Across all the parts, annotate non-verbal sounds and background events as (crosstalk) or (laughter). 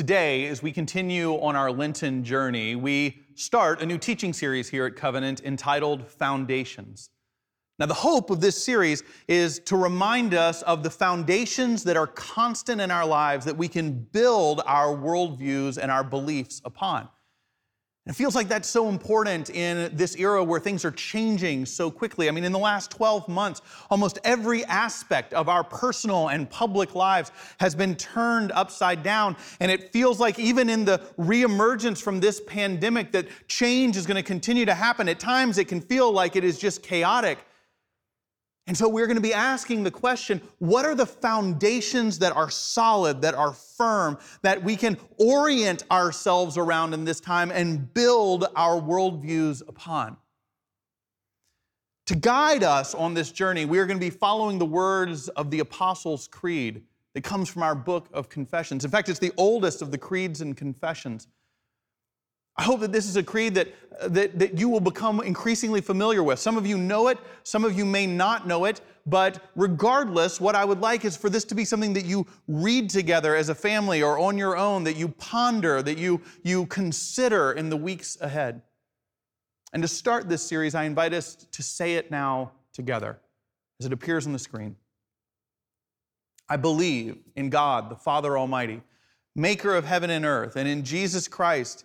Today, as we continue on our Lenten journey, we start a new teaching series here at Covenant entitled Foundations. Now, the hope of this series is to remind us of the foundations that are constant in our lives that we can build our worldviews and our beliefs upon. It feels like that's so important in this era where things are changing so quickly. I mean, in the last 12 months, almost every aspect of our personal and public lives has been turned upside down. And it feels like even in the reemergence from this pandemic, that change is going to continue to happen. At times, it can feel like it is just chaotic. And so we're going to be asking the question what are the foundations that are solid, that are firm, that we can orient ourselves around in this time and build our worldviews upon? To guide us on this journey, we are going to be following the words of the Apostles' Creed that comes from our book of Confessions. In fact, it's the oldest of the creeds and confessions. I hope that this is a creed that, uh, that, that you will become increasingly familiar with. Some of you know it, some of you may not know it, but regardless, what I would like is for this to be something that you read together as a family or on your own, that you ponder, that you, you consider in the weeks ahead. And to start this series, I invite us to say it now together as it appears on the screen. I believe in God, the Father Almighty, maker of heaven and earth, and in Jesus Christ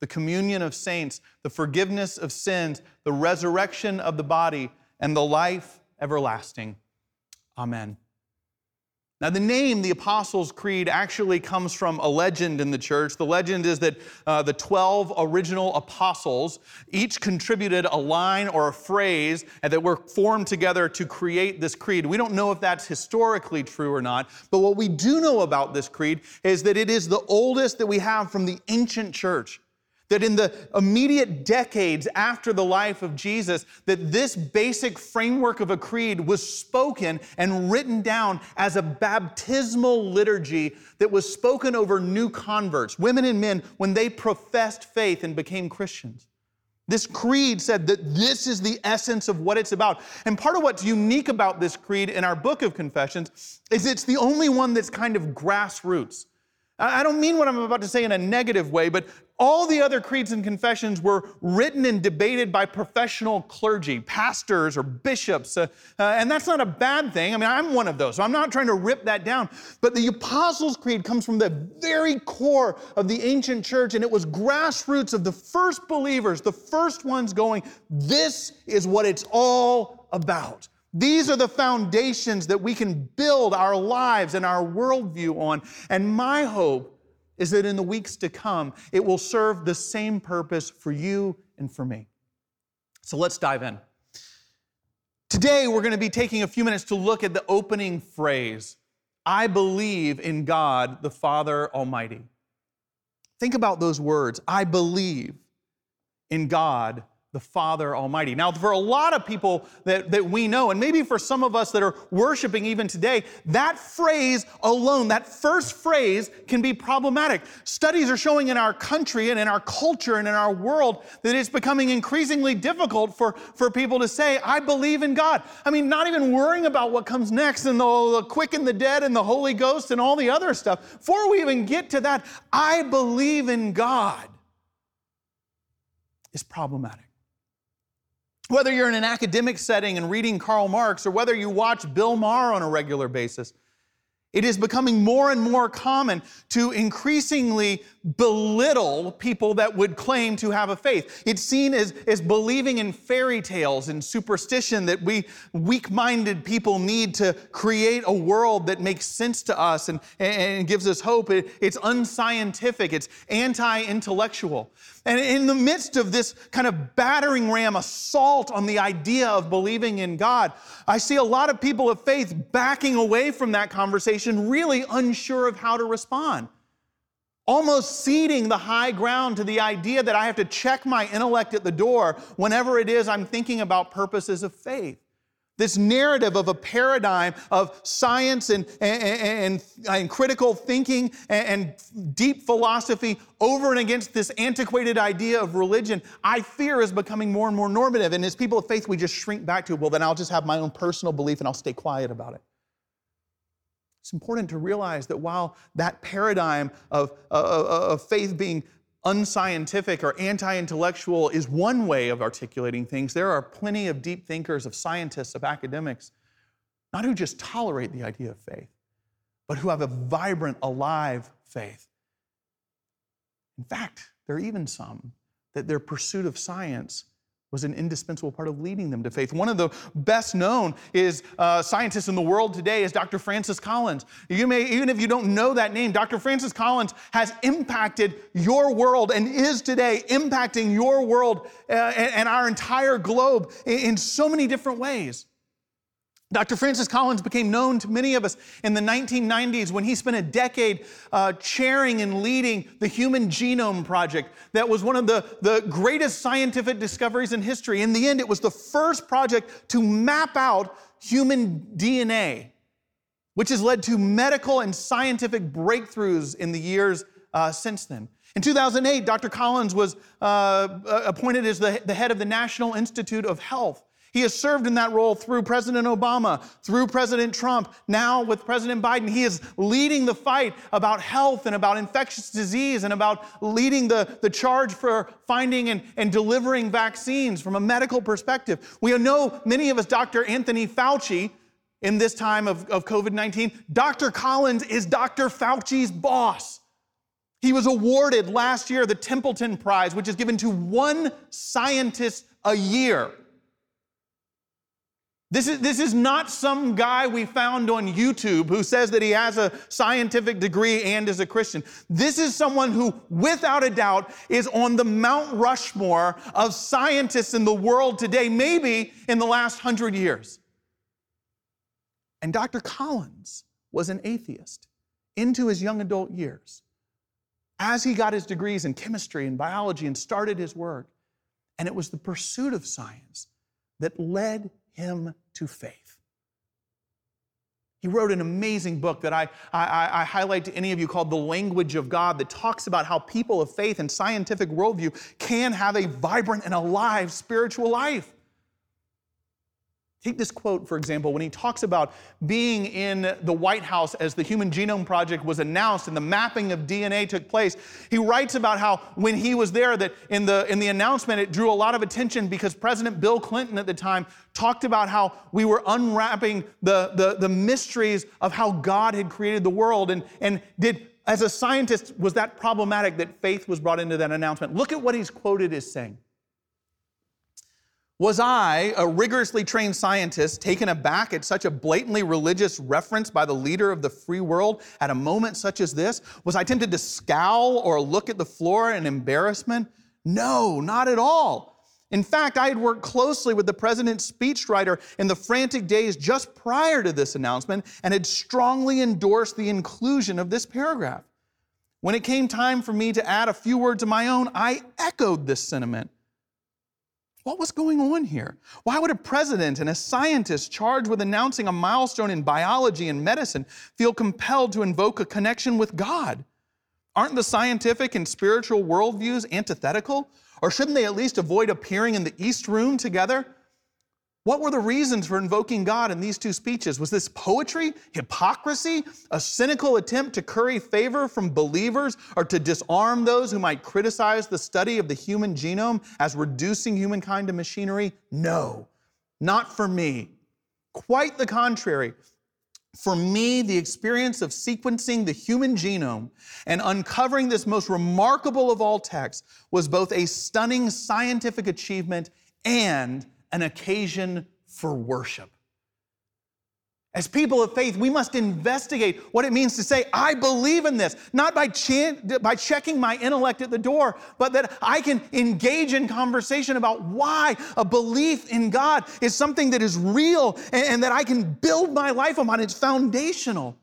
the communion of saints, the forgiveness of sins, the resurrection of the body, and the life everlasting. Amen. Now, the name, the Apostles' Creed, actually comes from a legend in the church. The legend is that uh, the 12 original apostles each contributed a line or a phrase that were formed together to create this creed. We don't know if that's historically true or not, but what we do know about this creed is that it is the oldest that we have from the ancient church that in the immediate decades after the life of jesus that this basic framework of a creed was spoken and written down as a baptismal liturgy that was spoken over new converts women and men when they professed faith and became christians this creed said that this is the essence of what it's about. And part of what's unique about this creed in our book of confessions is it's the only one that's kind of grassroots. I don't mean what I'm about to say in a negative way, but all the other creeds and confessions were written and debated by professional clergy, pastors or bishops. Uh, uh, and that's not a bad thing. I mean, I'm one of those, so I'm not trying to rip that down. But the Apostles' Creed comes from the very core of the ancient church, and it was grassroots of the first believers, the first ones going, This is what it's all about. These are the foundations that we can build our lives and our worldview on. And my hope is that in the weeks to come, it will serve the same purpose for you and for me. So let's dive in. Today, we're going to be taking a few minutes to look at the opening phrase I believe in God, the Father Almighty. Think about those words I believe in God, the Father Almighty. Now, for a lot of people that, that we know, and maybe for some of us that are worshiping even today, that phrase alone, that first phrase, can be problematic. Studies are showing in our country and in our culture and in our world that it's becoming increasingly difficult for, for people to say, I believe in God. I mean, not even worrying about what comes next and the, the quick and the dead and the Holy Ghost and all the other stuff. Before we even get to that, I believe in God is problematic. Whether you're in an academic setting and reading Karl Marx, or whether you watch Bill Maher on a regular basis, it is becoming more and more common to increasingly belittle people that would claim to have a faith. It's seen as, as believing in fairy tales and superstition that we weak minded people need to create a world that makes sense to us and, and gives us hope. It, it's unscientific, it's anti intellectual. And in the midst of this kind of battering ram assault on the idea of believing in God, I see a lot of people of faith backing away from that conversation, really unsure of how to respond. almost ceding the high ground to the idea that I have to check my intellect at the door whenever it is I'm thinking about purposes of faith. This narrative of a paradigm of science and, and, and, and critical thinking and, and deep philosophy over and against this antiquated idea of religion, I fear is becoming more and more normative. And as people of faith, we just shrink back to, well, then I'll just have my own personal belief and I'll stay quiet about it. It's important to realize that while that paradigm of, of, of faith being unscientific or anti intellectual is one way of articulating things. There are plenty of deep thinkers, of scientists, of academics, not who just tolerate the idea of faith, but who have a vibrant, alive faith. In fact, there are even some that their pursuit of science was an indispensable part of leading them to faith. One of the best known is uh, scientists in the world today is Dr. Francis Collins. You may, even if you don't know that name, Dr. Francis Collins has impacted your world and is today impacting your world uh, and, our entire globe in so many different ways. Dr. Francis Collins became known to many of us in the 1990s when he spent a decade uh, chairing and leading the Human Genome Project. That was one of the, the greatest scientific discoveries in history. In the end, it was the first project to map out human DNA, which has led to medical and scientific breakthroughs in the years uh, since then. In 2008, Dr. Collins was uh, appointed as the, the head of the National Institute of Health. He has served in that role through President Obama, through President Trump, now with President Biden. He is leading the fight about health and about infectious disease and about leading the, the charge for finding and, and delivering vaccines from a medical perspective. We know many of us, Dr. Anthony Fauci, in this time of, of COVID 19, Dr. Collins is Dr. Fauci's boss. He was awarded last year the Templeton Prize, which is given to one scientist a year. This is, this is not some guy we found on YouTube who says that he has a scientific degree and is a Christian. This is someone who, without a doubt, is on the Mount Rushmore of scientists in the world today, maybe in the last hundred years. And Dr. Collins was an atheist into his young adult years. As he got his degrees in chemistry and biology and started his work, and it was the pursuit of science that led him to faith. He wrote an amazing book that I, I, I, highlight to any of you called The Language of God that talks about how people of faith and scientific worldview can have a vibrant and alive spiritual life. Take this quote, for example, when he talks about being in the White House as the Human Genome Project was announced and the mapping of DNA took place. He writes about how when he was there, that in the, in the announcement, it drew a lot of attention because President Bill Clinton at the time talked about how we were unwrapping the, the, the mysteries of how God had created the world. And, and did, as a scientist, was that problematic that faith was brought into that announcement? Look at what he's quoted as saying. Was I, a rigorously trained scientist, taken aback at such a blatantly religious reference by the leader of the free world at a moment such as this? Was I tempted to scowl or look at the floor in embarrassment? No, not at all. In fact, I had worked closely with the president's speechwriter in the frantic days just prior to this announcement and had strongly endorsed the inclusion of this paragraph. When it came time for me to add a few words of my own, I echoed this sentiment. What was going on here? Why would a president and a scientist charged with announcing a milestone in biology and medicine feel compelled to invoke a connection with God? Aren't the scientific and spiritual worldviews antithetical? Or shouldn't they at least avoid appearing in the East Room together? What were the reasons for invoking God in these two speeches? Was this poetry, hypocrisy, a cynical attempt to curry favor from believers or to disarm those who might criticize the study of the human genome as reducing humankind to machinery? No, not for me. Quite the contrary. For me, the experience of sequencing the human genome and uncovering this most remarkable of all texts was both a stunning scientific achievement and an occasion for worship. As people of faith, we must investigate what it means to say, I believe in this, not by, by checking my intellect at the door, but that I can engage in conversation about why a belief in God is something that is real and, and that I can build my life upon. It's foundational.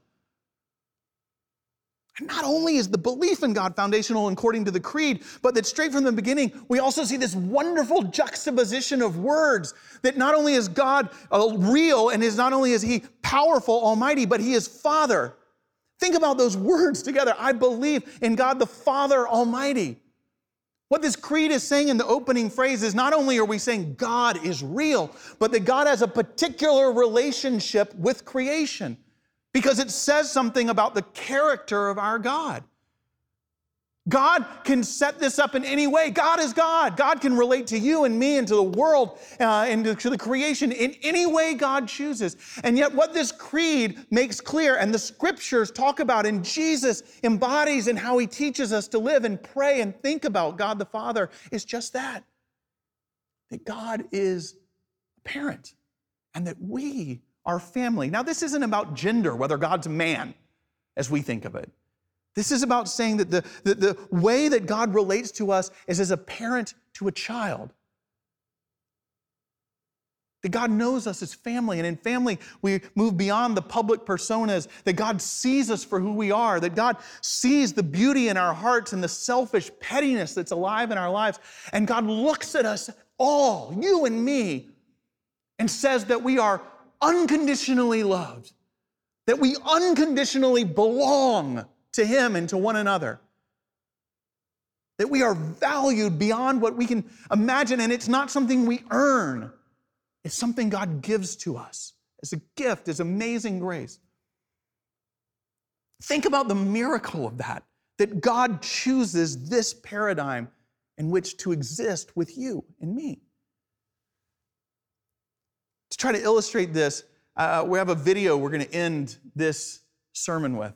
And not only is the belief in God foundational according to the creed, but that straight from the beginning, we also see this wonderful juxtaposition of words that not only is God uh, real and is not only is he powerful, almighty, but he is Father. Think about those (laughs) words together. I believe in God the Father Almighty. What this creed is saying in the opening phrase is not only are we saying God is real, but that God has a particular relationship with creation because it says something about the character of our God. God can set this up in any way. God is God. God can relate to you and me and to the world uh, and to the creation in any way God chooses. And yet, what this creed makes clear and the scriptures talk about, and Jesus embodies and how he teaches us to live and pray and think about God the Father, is just that that God is a parent and that we are family. Now, this isn't about gender, whether God's man as we think of it. This is about saying that the, the, the way that God relates to us is as a parent to a child. That God knows us as family, and in family, we move beyond the public personas. That God sees us for who we are. That God sees the beauty in our hearts and the selfish pettiness that's alive in our lives. And God looks at us all, you and me, and says that we are unconditionally loved, that we unconditionally belong to Him and to one another. That we are valued beyond what we can imagine, and it's not something we earn, it's something God gives to us as a gift, as amazing grace. Think about the miracle of that, that God chooses this paradigm in which to exist with you and me. To try to illustrate this, uh, we have a video we're going to end this sermon with.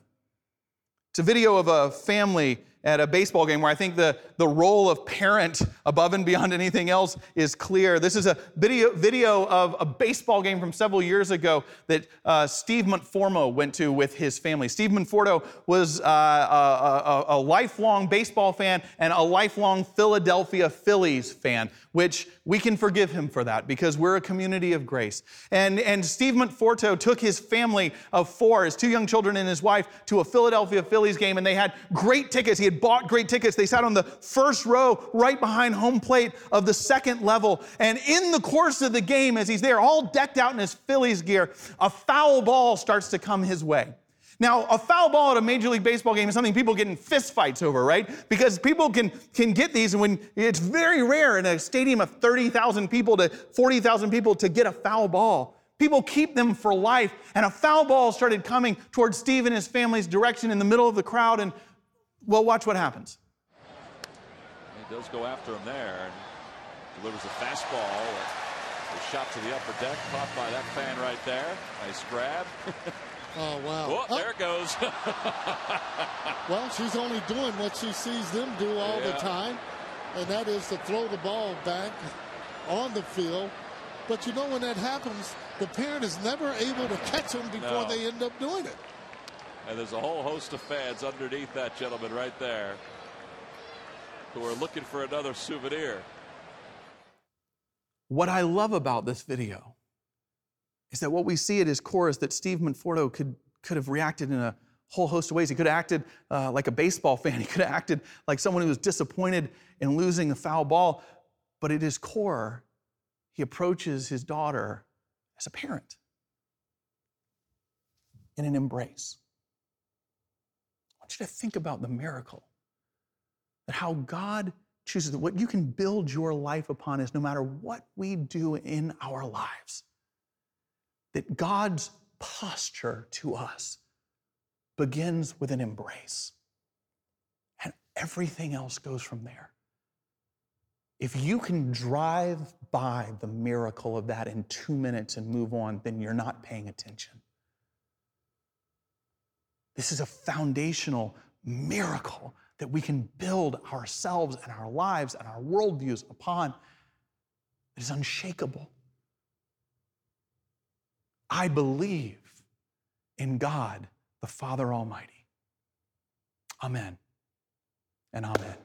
It's a video of a family at a baseball game where I think the, the role of parent above and beyond anything else is clear. This is a video, video of a baseball game from several years ago that uh, Steve Monforto went to with his family. Steve Monforto was uh, a, a, a lifelong baseball fan and a lifelong Philadelphia Phillies fan, which we can forgive him for that because we're a community of grace. And, and Steve Monforto took his family of four, his two young children and his wife, to a Philadelphia Phillies game, and they had great tickets. He had bought great tickets. They sat on the first row right behind home plate of the second level. And in the course of the game, as he's there, all decked out in his Phillies gear, a foul ball starts to come his way. Now, a foul ball at a Major League Baseball game is something people get in fistfights over, right? Because people can, can get these, and when it's very rare in a stadium of 30,000 people to 40,000 people to get a foul ball. People keep them for life. And a foul ball started coming towards Steve and his family's direction in the middle of the crowd, and well, watch what happens. He does go after him there and delivers a fastball. A shot to the upper deck, caught by that fan right there. Nice grab. (laughs) Oh, wow. Oh, there it goes. (laughs) well, she's only doing what she sees them do all yeah. the time, and that is to throw the ball back on the field. But you know, when that happens, the parent is never able to catch them before No. they end up doing it. And there's a whole host of fans underneath that gentleman right there who are looking for another souvenir. What I love about this video is that what we see at his core is that Steve Monforto could, could have reacted in a whole host of ways. He could have acted uh, like a baseball (laughs) fan. He could have acted like someone who was disappointed in losing a foul ball. But at his core, he approaches his daughter as a parent in an embrace. Want you to think about the miracle that how God chooses what you can build your life upon is no matter what we do in our lives, that God's posture to us begins with an embrace, and everything else goes from there. If you can drive by the miracle of that in two minutes and move on, then you're not paying attention. This is a foundational miracle that we can build ourselves and our lives and our worldviews upon. It is unshakable. I believe in God, the Father Almighty. Amen and amen.